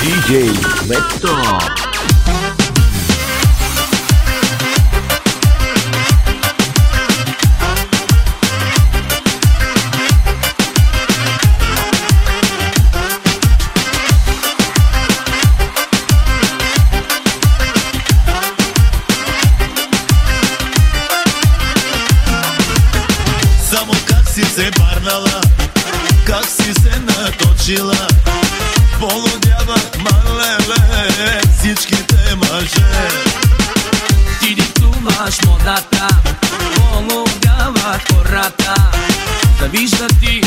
DJ Beto. Само как си се барнала, как си се наточила Полудяват малеле всичките мъже. Ти диктуваш модата, полудяват хората. Да виждат ти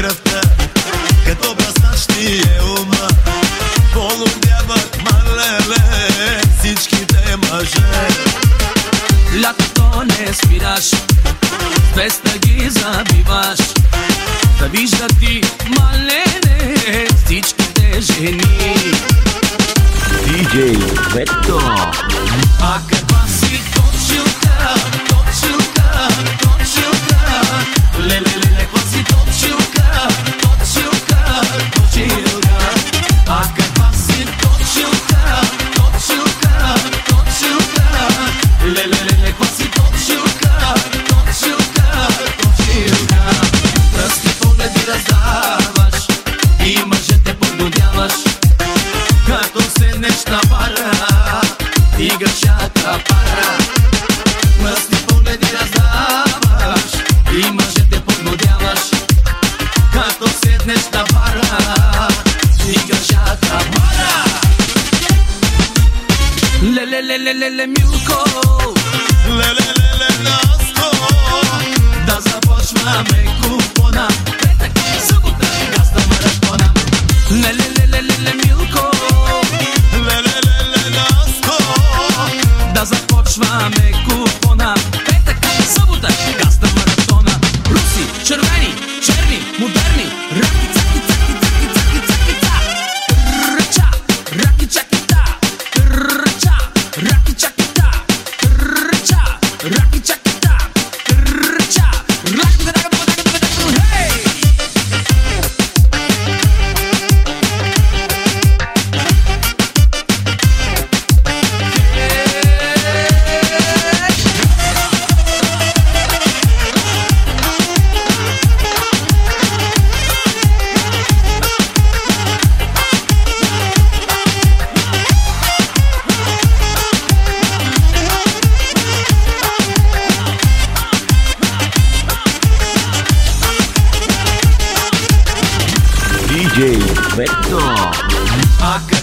кръвта, като бръснаш ти е ума. Полудяват малеле всичките мъже. Лятото не спираш, феста ги забиваш. Да виждат ти малене всичките жени. DJ Beto. А chill Леле, леле, леле, милко Леле-леле наско да започваме купона Петък, събота, газда маратона Леле, леле, леле, милко Леле-леле наско да започваме купона Петък, събота, газда маратона Руси, червени, черни, Раки, DJ Vector.